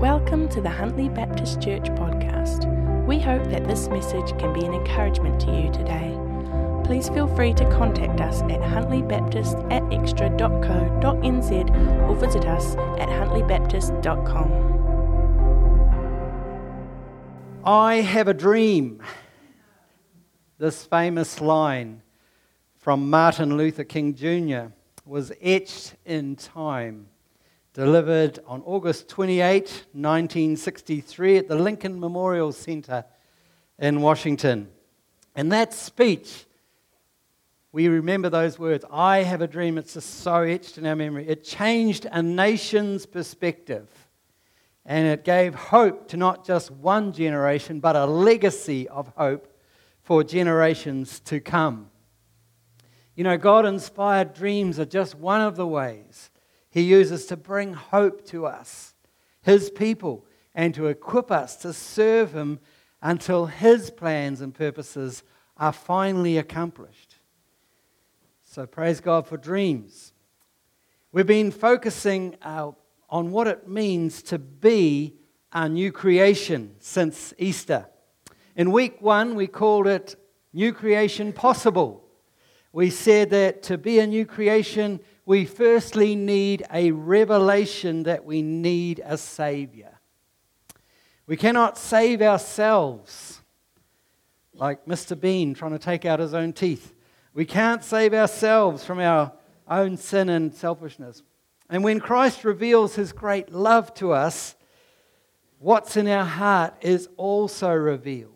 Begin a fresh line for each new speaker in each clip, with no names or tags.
Welcome to the Huntly Baptist Church podcast. We hope that this message can be an encouragement to you today. Please feel free to contact us at huntly.baptist at extra.co.nz or visit us at huntlybaptist.com.
I have a dream. This famous line from Martin Luther King Jr. was etched in time delivered on August 28, 1963, at the Lincoln Memorial Center in Washington. And that speech, we remember those words I have a dream. It's just so etched in our memory. It changed a nation's perspective. And it gave hope to not just one generation, but a legacy of hope for generations to come. You know, God inspired dreams are just one of the ways he uses to bring hope to us, His people, and to equip us to serve Him until His plans and purposes are finally accomplished. So, praise God for dreams. We've been focusing uh, on what it means to be a new creation since Easter. In week one, we called it New Creation Possible. We said that to be a new creation, we firstly need a revelation that we need a Savior. We cannot save ourselves, like Mr. Bean trying to take out his own teeth. We can't save ourselves from our own sin and selfishness. And when Christ reveals his great love to us, what's in our heart is also revealed.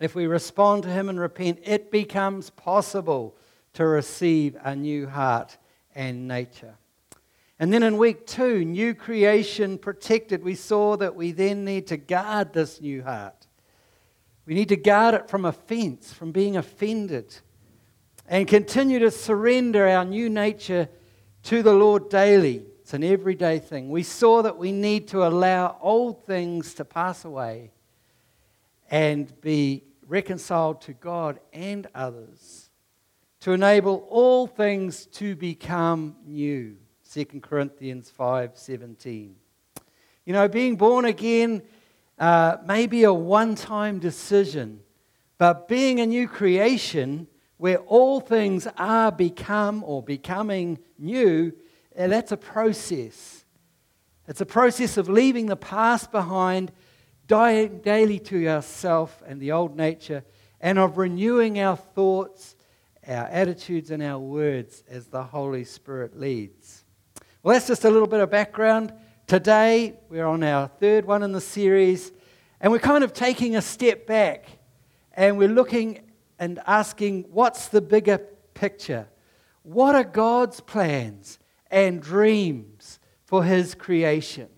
If we respond to him and repent, it becomes possible to receive a new heart and nature. And then in week two, new creation protected, we saw that we then need to guard this new heart. We need to guard it from offense, from being offended, and continue to surrender our new nature to the Lord daily. It's an everyday thing. We saw that we need to allow old things to pass away and be reconciled to God and others to enable all things to become new. 2 Corinthians 5:17. You know, being born again uh, may be a one-time decision, but being a new creation where all things are become or becoming new, uh, that's a process. It's a process of leaving the past behind, dying daily to ourself and the old nature, and of renewing our thoughts our attitudes and our words as the Holy Spirit leads. Well, that's just a little bit of background. Today, we're on our third one in the series, and we're kind of taking a step back and we're looking and asking what's the bigger picture? What are God's plans and dreams for His creation?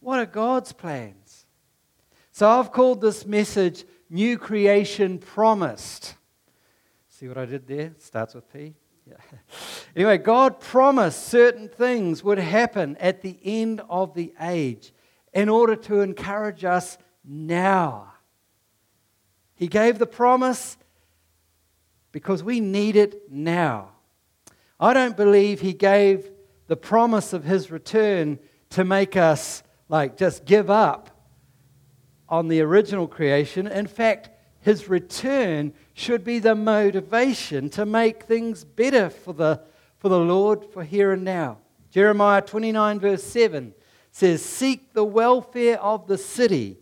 What are God's plans? So I've called this message New Creation Promised. See what I did there? Starts with P. Yeah. Anyway, God promised certain things would happen at the end of the age in order to encourage us now. He gave the promise because we need it now. I don't believe He gave the promise of His return to make us like just give up on the original creation. In fact, His return should be the motivation to make things better for the, for the Lord for here and now. Jeremiah 29, verse 7 says, Seek the welfare of the city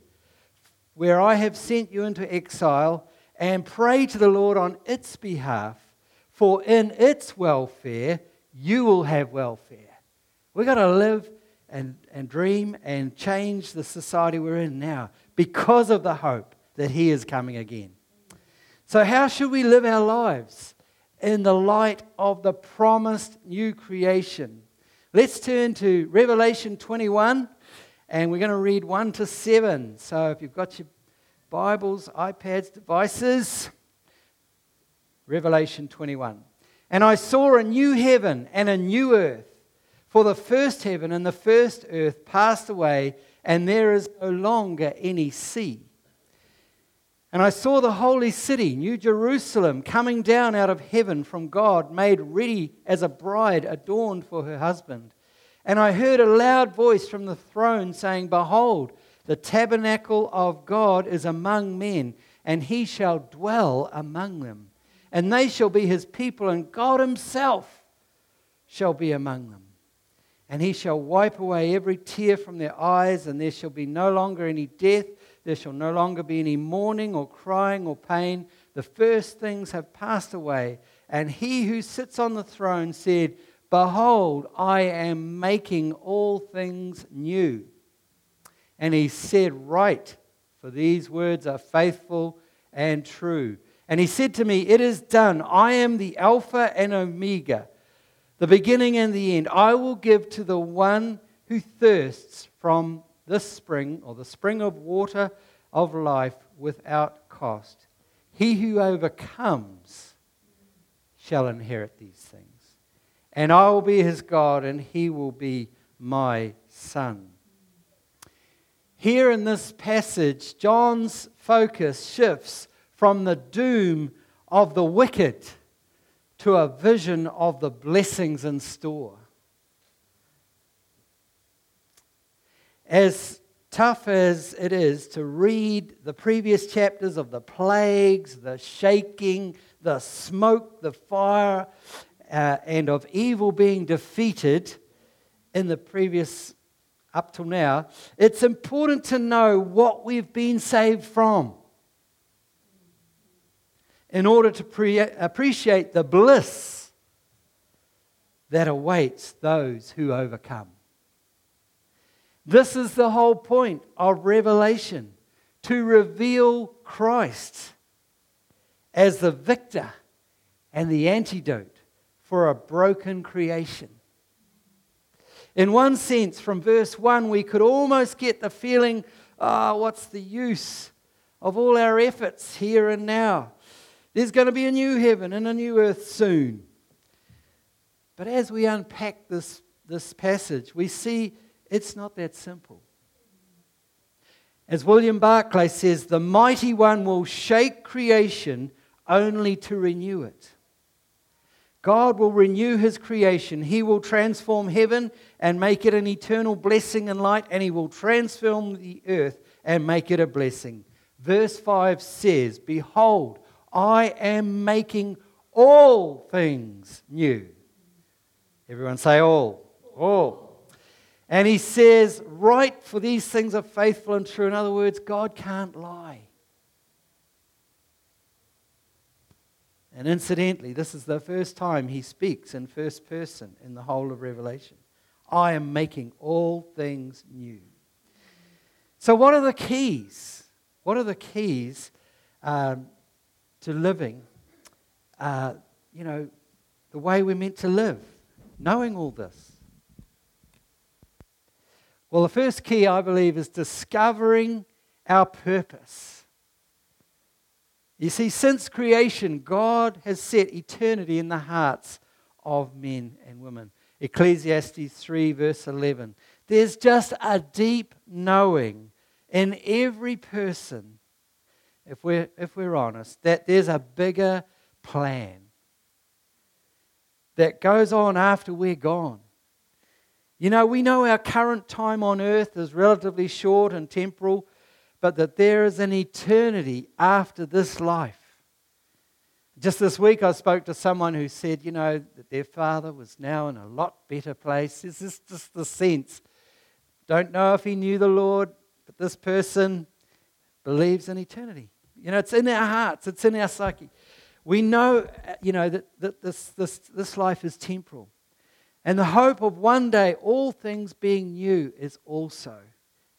where I have sent you into exile, and pray to the Lord on its behalf, for in its welfare you will have welfare. We've got to live and, and dream and change the society we're in now because of the hope that He is coming again. So, how should we live our lives in the light of the promised new creation? Let's turn to Revelation 21 and we're going to read 1 to 7. So, if you've got your Bibles, iPads, devices, Revelation 21. And I saw a new heaven and a new earth, for the first heaven and the first earth passed away, and there is no longer any sea. And I saw the holy city, New Jerusalem, coming down out of heaven from God, made ready as a bride adorned for her husband. And I heard a loud voice from the throne saying, Behold, the tabernacle of God is among men, and he shall dwell among them. And they shall be his people, and God himself shall be among them. And he shall wipe away every tear from their eyes, and there shall be no longer any death. There shall no longer be any mourning or crying or pain. The first things have passed away. And he who sits on the throne said, Behold, I am making all things new. And he said, Write, for these words are faithful and true. And he said to me, It is done. I am the Alpha and Omega, the beginning and the end. I will give to the one who thirsts from this spring, or the spring of water of life, without cost. He who overcomes shall inherit these things. And I will be his God, and he will be my son. Here in this passage, John's focus shifts from the doom of the wicked to a vision of the blessings in store. As tough as it is to read the previous chapters of the plagues, the shaking, the smoke, the fire, uh, and of evil being defeated in the previous up till now, it's important to know what we've been saved from in order to pre- appreciate the bliss that awaits those who overcome. This is the whole point of Revelation to reveal Christ as the victor and the antidote for a broken creation. In one sense, from verse 1, we could almost get the feeling ah, oh, what's the use of all our efforts here and now? There's going to be a new heaven and a new earth soon. But as we unpack this, this passage, we see it's not that simple. As William Barclay says, the mighty one will shake creation only to renew it. God will renew his creation. He will transform heaven and make it an eternal blessing and light, and he will transform the earth and make it a blessing. Verse 5 says, Behold, I am making all things new. Everyone say all. All. And he says, Write, for these things are faithful and true. In other words, God can't lie. And incidentally, this is the first time he speaks in first person in the whole of Revelation. I am making all things new. So, what are the keys? What are the keys um, to living, uh, you know, the way we're meant to live, knowing all this? Well, the first key, I believe, is discovering our purpose. You see, since creation, God has set eternity in the hearts of men and women. Ecclesiastes 3, verse 11. There's just a deep knowing in every person, if we're, if we're honest, that there's a bigger plan that goes on after we're gone. You know, we know our current time on earth is relatively short and temporal, but that there is an eternity after this life. Just this week, I spoke to someone who said, you know, that their father was now in a lot better place. Is this just the sense? Don't know if he knew the Lord, but this person believes in eternity. You know, it's in our hearts, it's in our psyche. We know, uh, you know, that, that this, this, this life is temporal. And the hope of one day all things being new is also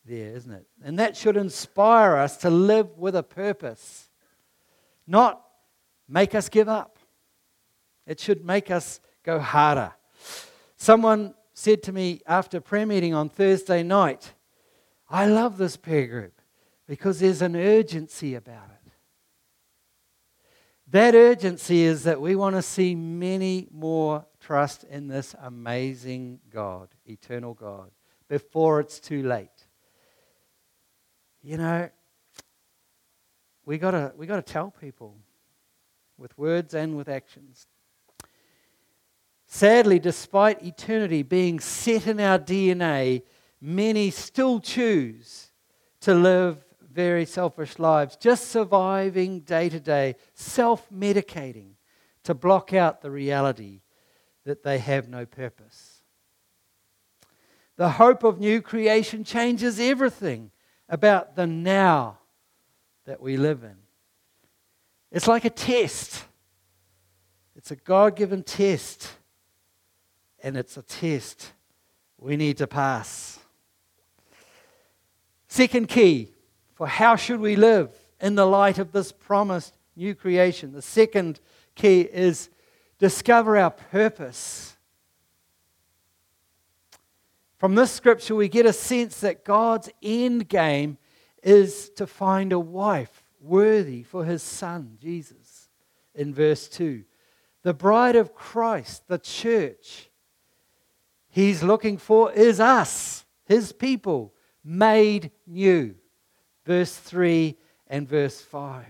there, isn't it? And that should inspire us to live with a purpose, not make us give up. It should make us go harder. Someone said to me after prayer meeting on Thursday night, I love this prayer group because there's an urgency about it. That urgency is that we want to see many more trust in this amazing God, eternal God, before it's too late you know, we gotta we gotta tell people with words and with actions. Sadly, despite eternity being set in our DNA, many still choose to live very selfish lives, just surviving day to day, self medicating to block out the reality that they have no purpose. The hope of new creation changes everything about the now that we live in. It's like a test, it's a God given test, and it's a test we need to pass. Second key for how should we live in the light of this promised new creation. The second key is discover our purpose. From this scripture, we get a sense that God's end game is to find a wife worthy for his son, Jesus, in verse 2. The bride of Christ, the church, he's looking for is us, his people, made new. Verse 3 and verse 5.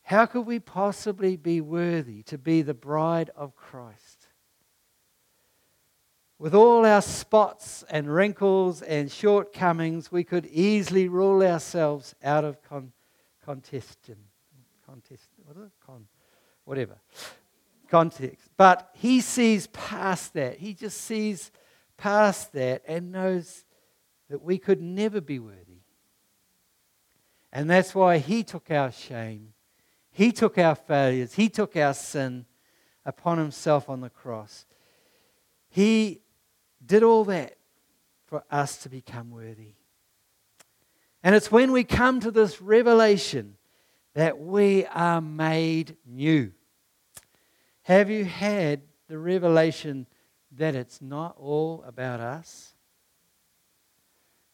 How could we possibly be worthy to be the bride of Christ? With all our spots and wrinkles and shortcomings, we could easily rule ourselves out of con-. Contest? Con, whatever. Context. But he sees past that. He just sees past that and knows that we could never be worthy. And that's why he took our shame he took our failures, He took our sin upon Himself on the cross. He did all that for us to become worthy. And it's when we come to this revelation that we are made new. Have you had the revelation that it's not all about us?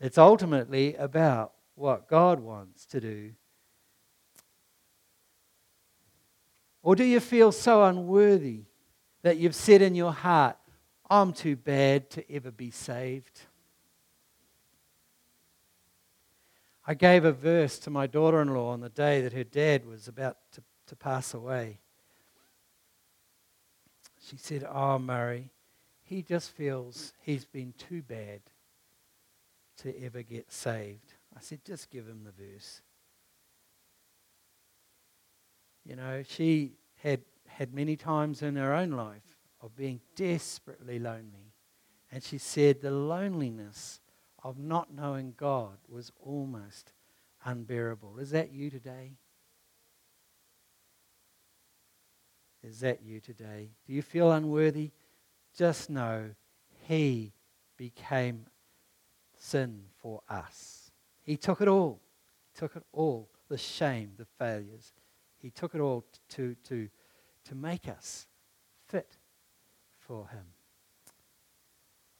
It's ultimately about what God wants to do Or do you feel so unworthy that you've said in your heart, I'm too bad to ever be saved? I gave a verse to my daughter in law on the day that her dad was about to, to pass away. She said, Oh, Murray, he just feels he's been too bad to ever get saved. I said, Just give him the verse. You know, she had had many times in her own life of being desperately lonely. And she said the loneliness of not knowing God was almost unbearable. Is that you today? Is that you today? Do you feel unworthy? Just know He became sin for us. He took it all. He took it all the shame, the failures. He took it all to, to, to make us fit for Him.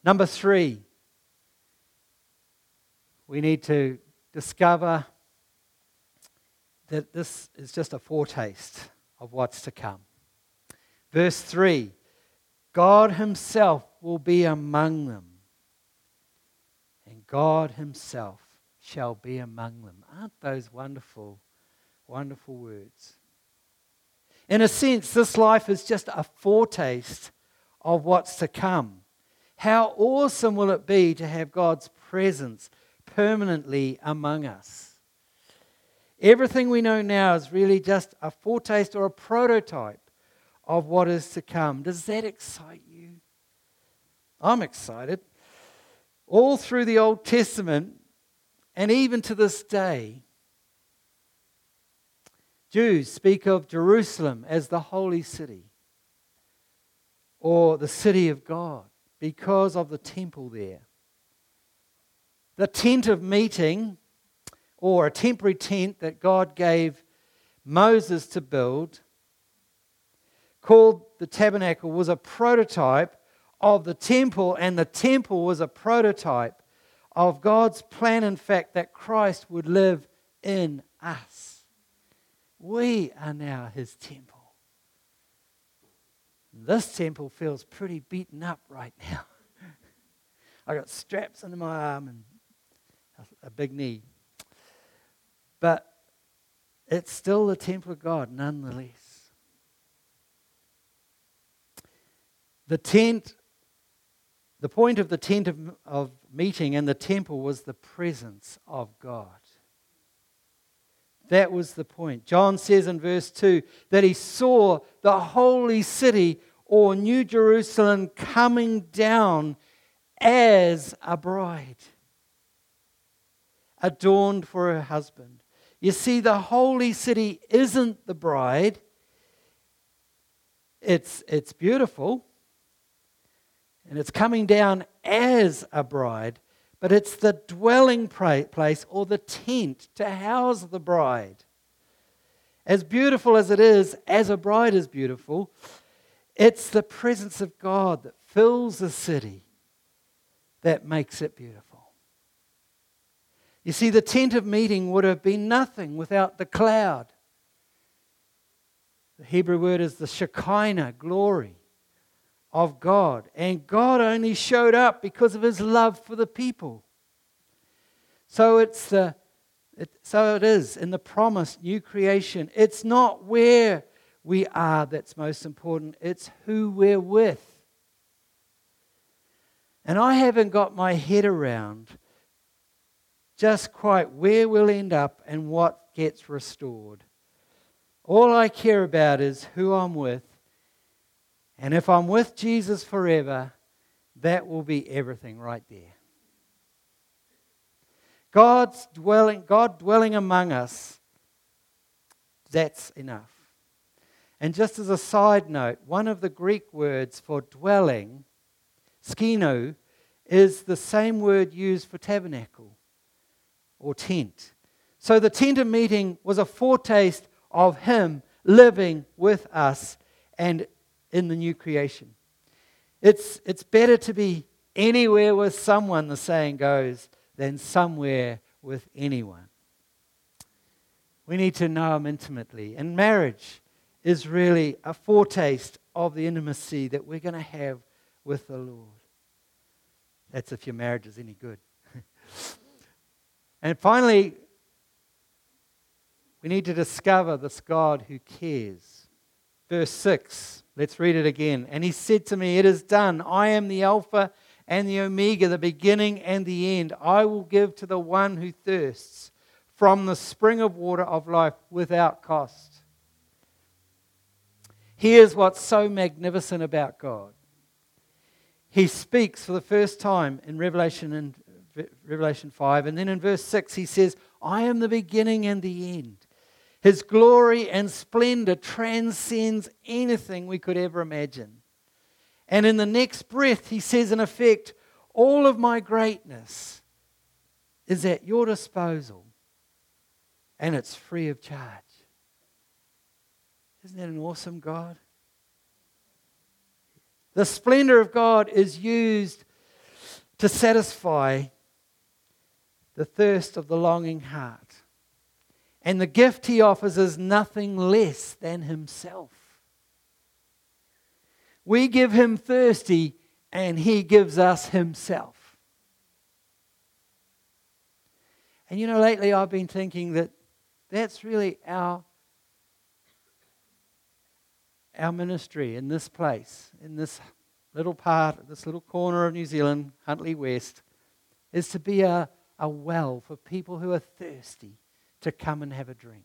Number three, we need to discover that this is just a foretaste of what's to come. Verse 3 God Himself will be among them, God Himself shall be among them. Aren't those wonderful Wonderful words. In a sense, this life is just a foretaste of what's to come. How awesome will it be to have God's presence permanently among us? Everything we know now is really just a foretaste or a prototype of what is to come. Does that excite you? I'm excited. All through the Old Testament, and even to this day, Jews speak of Jerusalem as the holy city or the city of God because of the temple there. The tent of meeting, or a temporary tent that God gave Moses to build, called the tabernacle, was a prototype of the temple, and the temple was a prototype of God's plan, in fact, that Christ would live in us. We are now his temple. This temple feels pretty beaten up right now. I got straps under my arm and a big knee. But it's still the temple of God nonetheless. The tent, the point of the tent of, of meeting and the temple was the presence of God. That was the point. John says in verse 2 that he saw the holy city or New Jerusalem coming down as a bride, adorned for her husband. You see, the holy city isn't the bride. It's, it's beautiful and it's coming down as a bride, but it's the dwelling place or the tent to house the bride. As beautiful as it is, as a bride is beautiful, it's the presence of God that fills the city that makes it beautiful. You see, the tent of meeting would have been nothing without the cloud. The Hebrew word is the Shekinah, glory of God. And God only showed up because of his love for the people. So it's the it, so it is in the promised new creation. It's not where we are that's most important, it's who we're with. And I haven't got my head around just quite where we'll end up and what gets restored. All I care about is who I'm with and if I'm with Jesus forever, that will be everything right there. God's dwelling, God dwelling among us, that's enough. And just as a side note, one of the Greek words for dwelling, skino, is the same word used for tabernacle or tent. So the tent of meeting was a foretaste of Him living with us and in the new creation. It's, it's better to be anywhere with someone, the saying goes, than somewhere with anyone. We need to know Him intimately. And marriage is really a foretaste of the intimacy that we're going to have with the Lord. That's if your marriage is any good. and finally, we need to discover this God who cares. Verse 6 Let's read it again. And he said to me, It is done. I am the Alpha and the Omega, the beginning and the end. I will give to the one who thirsts from the spring of water of life without cost. Here's what's so magnificent about God. He speaks for the first time in Revelation and Revelation 5 and then in verse 6 he says, "I am the beginning and the end." His glory and splendor transcends anything we could ever imagine. And in the next breath, he says, in effect, all of my greatness is at your disposal and it's free of charge. Isn't that an awesome God? The splendor of God is used to satisfy the thirst of the longing heart. And the gift he offers is nothing less than himself. We give him thirsty, and he gives us himself. And you know, lately I've been thinking that that's really our, our ministry in this place, in this little part, this little corner of New Zealand, Huntly West, is to be a, a well for people who are thirsty to come and have a drink.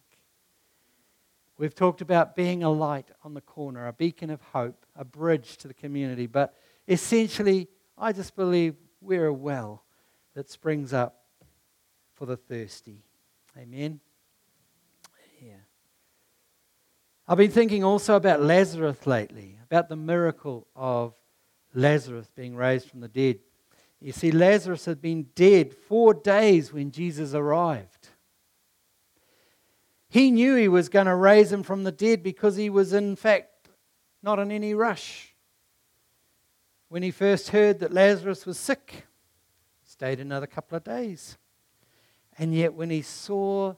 We've talked about being a light on the corner, a beacon of hope, a bridge to the community, but essentially, I just believe we're a well that springs up for the thirsty. Amen. Yeah. I've been thinking also about Lazarus lately, about the miracle of Lazarus being raised from the dead. You see, Lazarus had been dead four days when Jesus arrived. He knew he was going to raise him from the dead because he was, in fact, not in any rush. When he first heard that Lazarus was sick, he stayed another couple of days. And yet, when he saw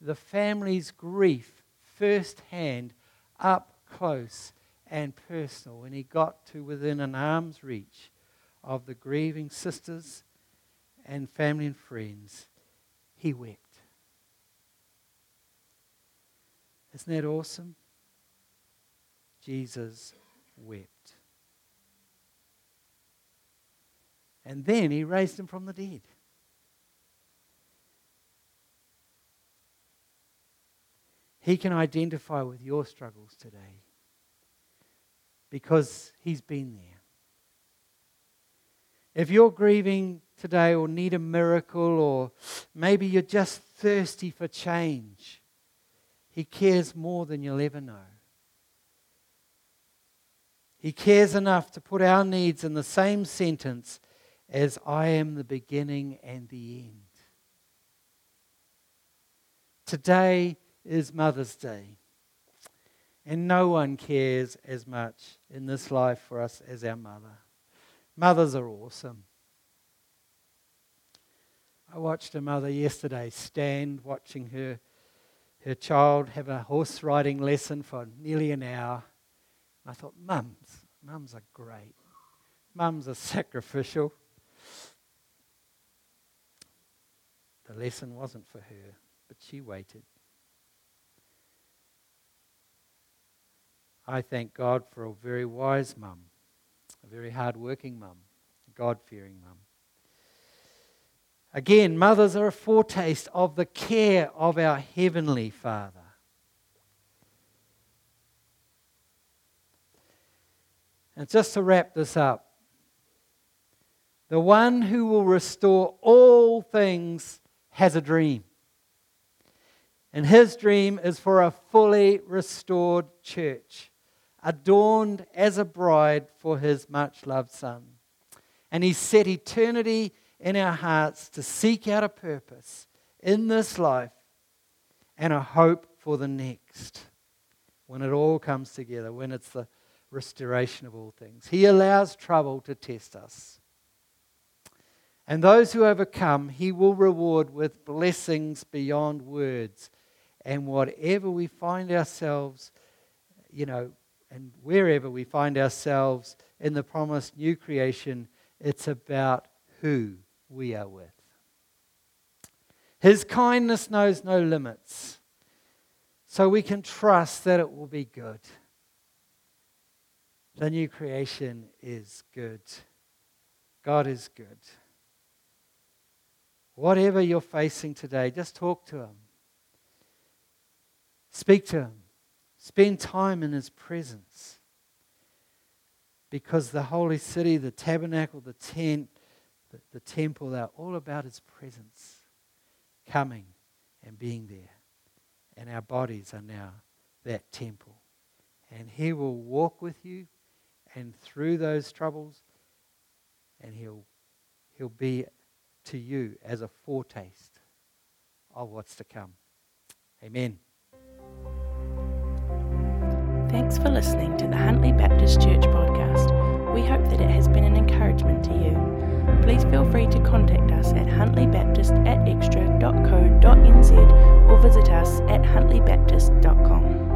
the family's grief firsthand, up close and personal, when he got to within an arm's reach of the grieving sisters and family and friends, he wept. Isn't that awesome? Jesus wept. And then he raised him from the dead. He can identify with your struggles today because he's been there. If you're grieving today or need a miracle or maybe you're just thirsty for change, he cares more than you'll ever know. He cares enough to put our needs in the same sentence as I am the beginning and the end. Today, is Mother's Day. And no one cares as much in this life for us as our mother. Mothers are awesome. I watched a mother yesterday stand watching her, her child have a horse riding lesson for nearly an hour. I thought, mums, mums are great. Mums are sacrificial. The lesson wasn't for her, but she waited. I thank God for a very wise mum, a very hard-working mum, a God-fearing mum. Again, mothers are a foretaste of the care of our Heavenly Father. And just to wrap this up, the one who will restore all things has a dream. And his dream is for a fully restored church adorned as a bride for his much loved Son. And he set eternity in our hearts to seek out a purpose in this life and a hope for the next when it all comes together, when it's the restoration of all things. He allows trouble to test us. And those who overcome, he will reward with blessings beyond words. And whatever we find ourselves, you know, and wherever we find ourselves in the promised new creation, it's about who we are with. His kindness knows no limits, so we can trust that it will be good. The new creation is good. God is good. Whatever you're facing today, just talk to Him. Speak to Him. Spend time in His presence. Because the holy city, the tabernacle, the tent, the, temple, they're all about His presence coming and being there. And our bodies are now that temple. And He will walk with you and through those troubles, and He'll, he'll be to you as a foretaste of what's to come. Amen.
Thanks for listening to the Huntly Baptist Church podcast. We hope that it has been an encouragement to you. Please feel free to contact us at huntlybaptist at extra.co.nz or visit us at huntlybaptist.com.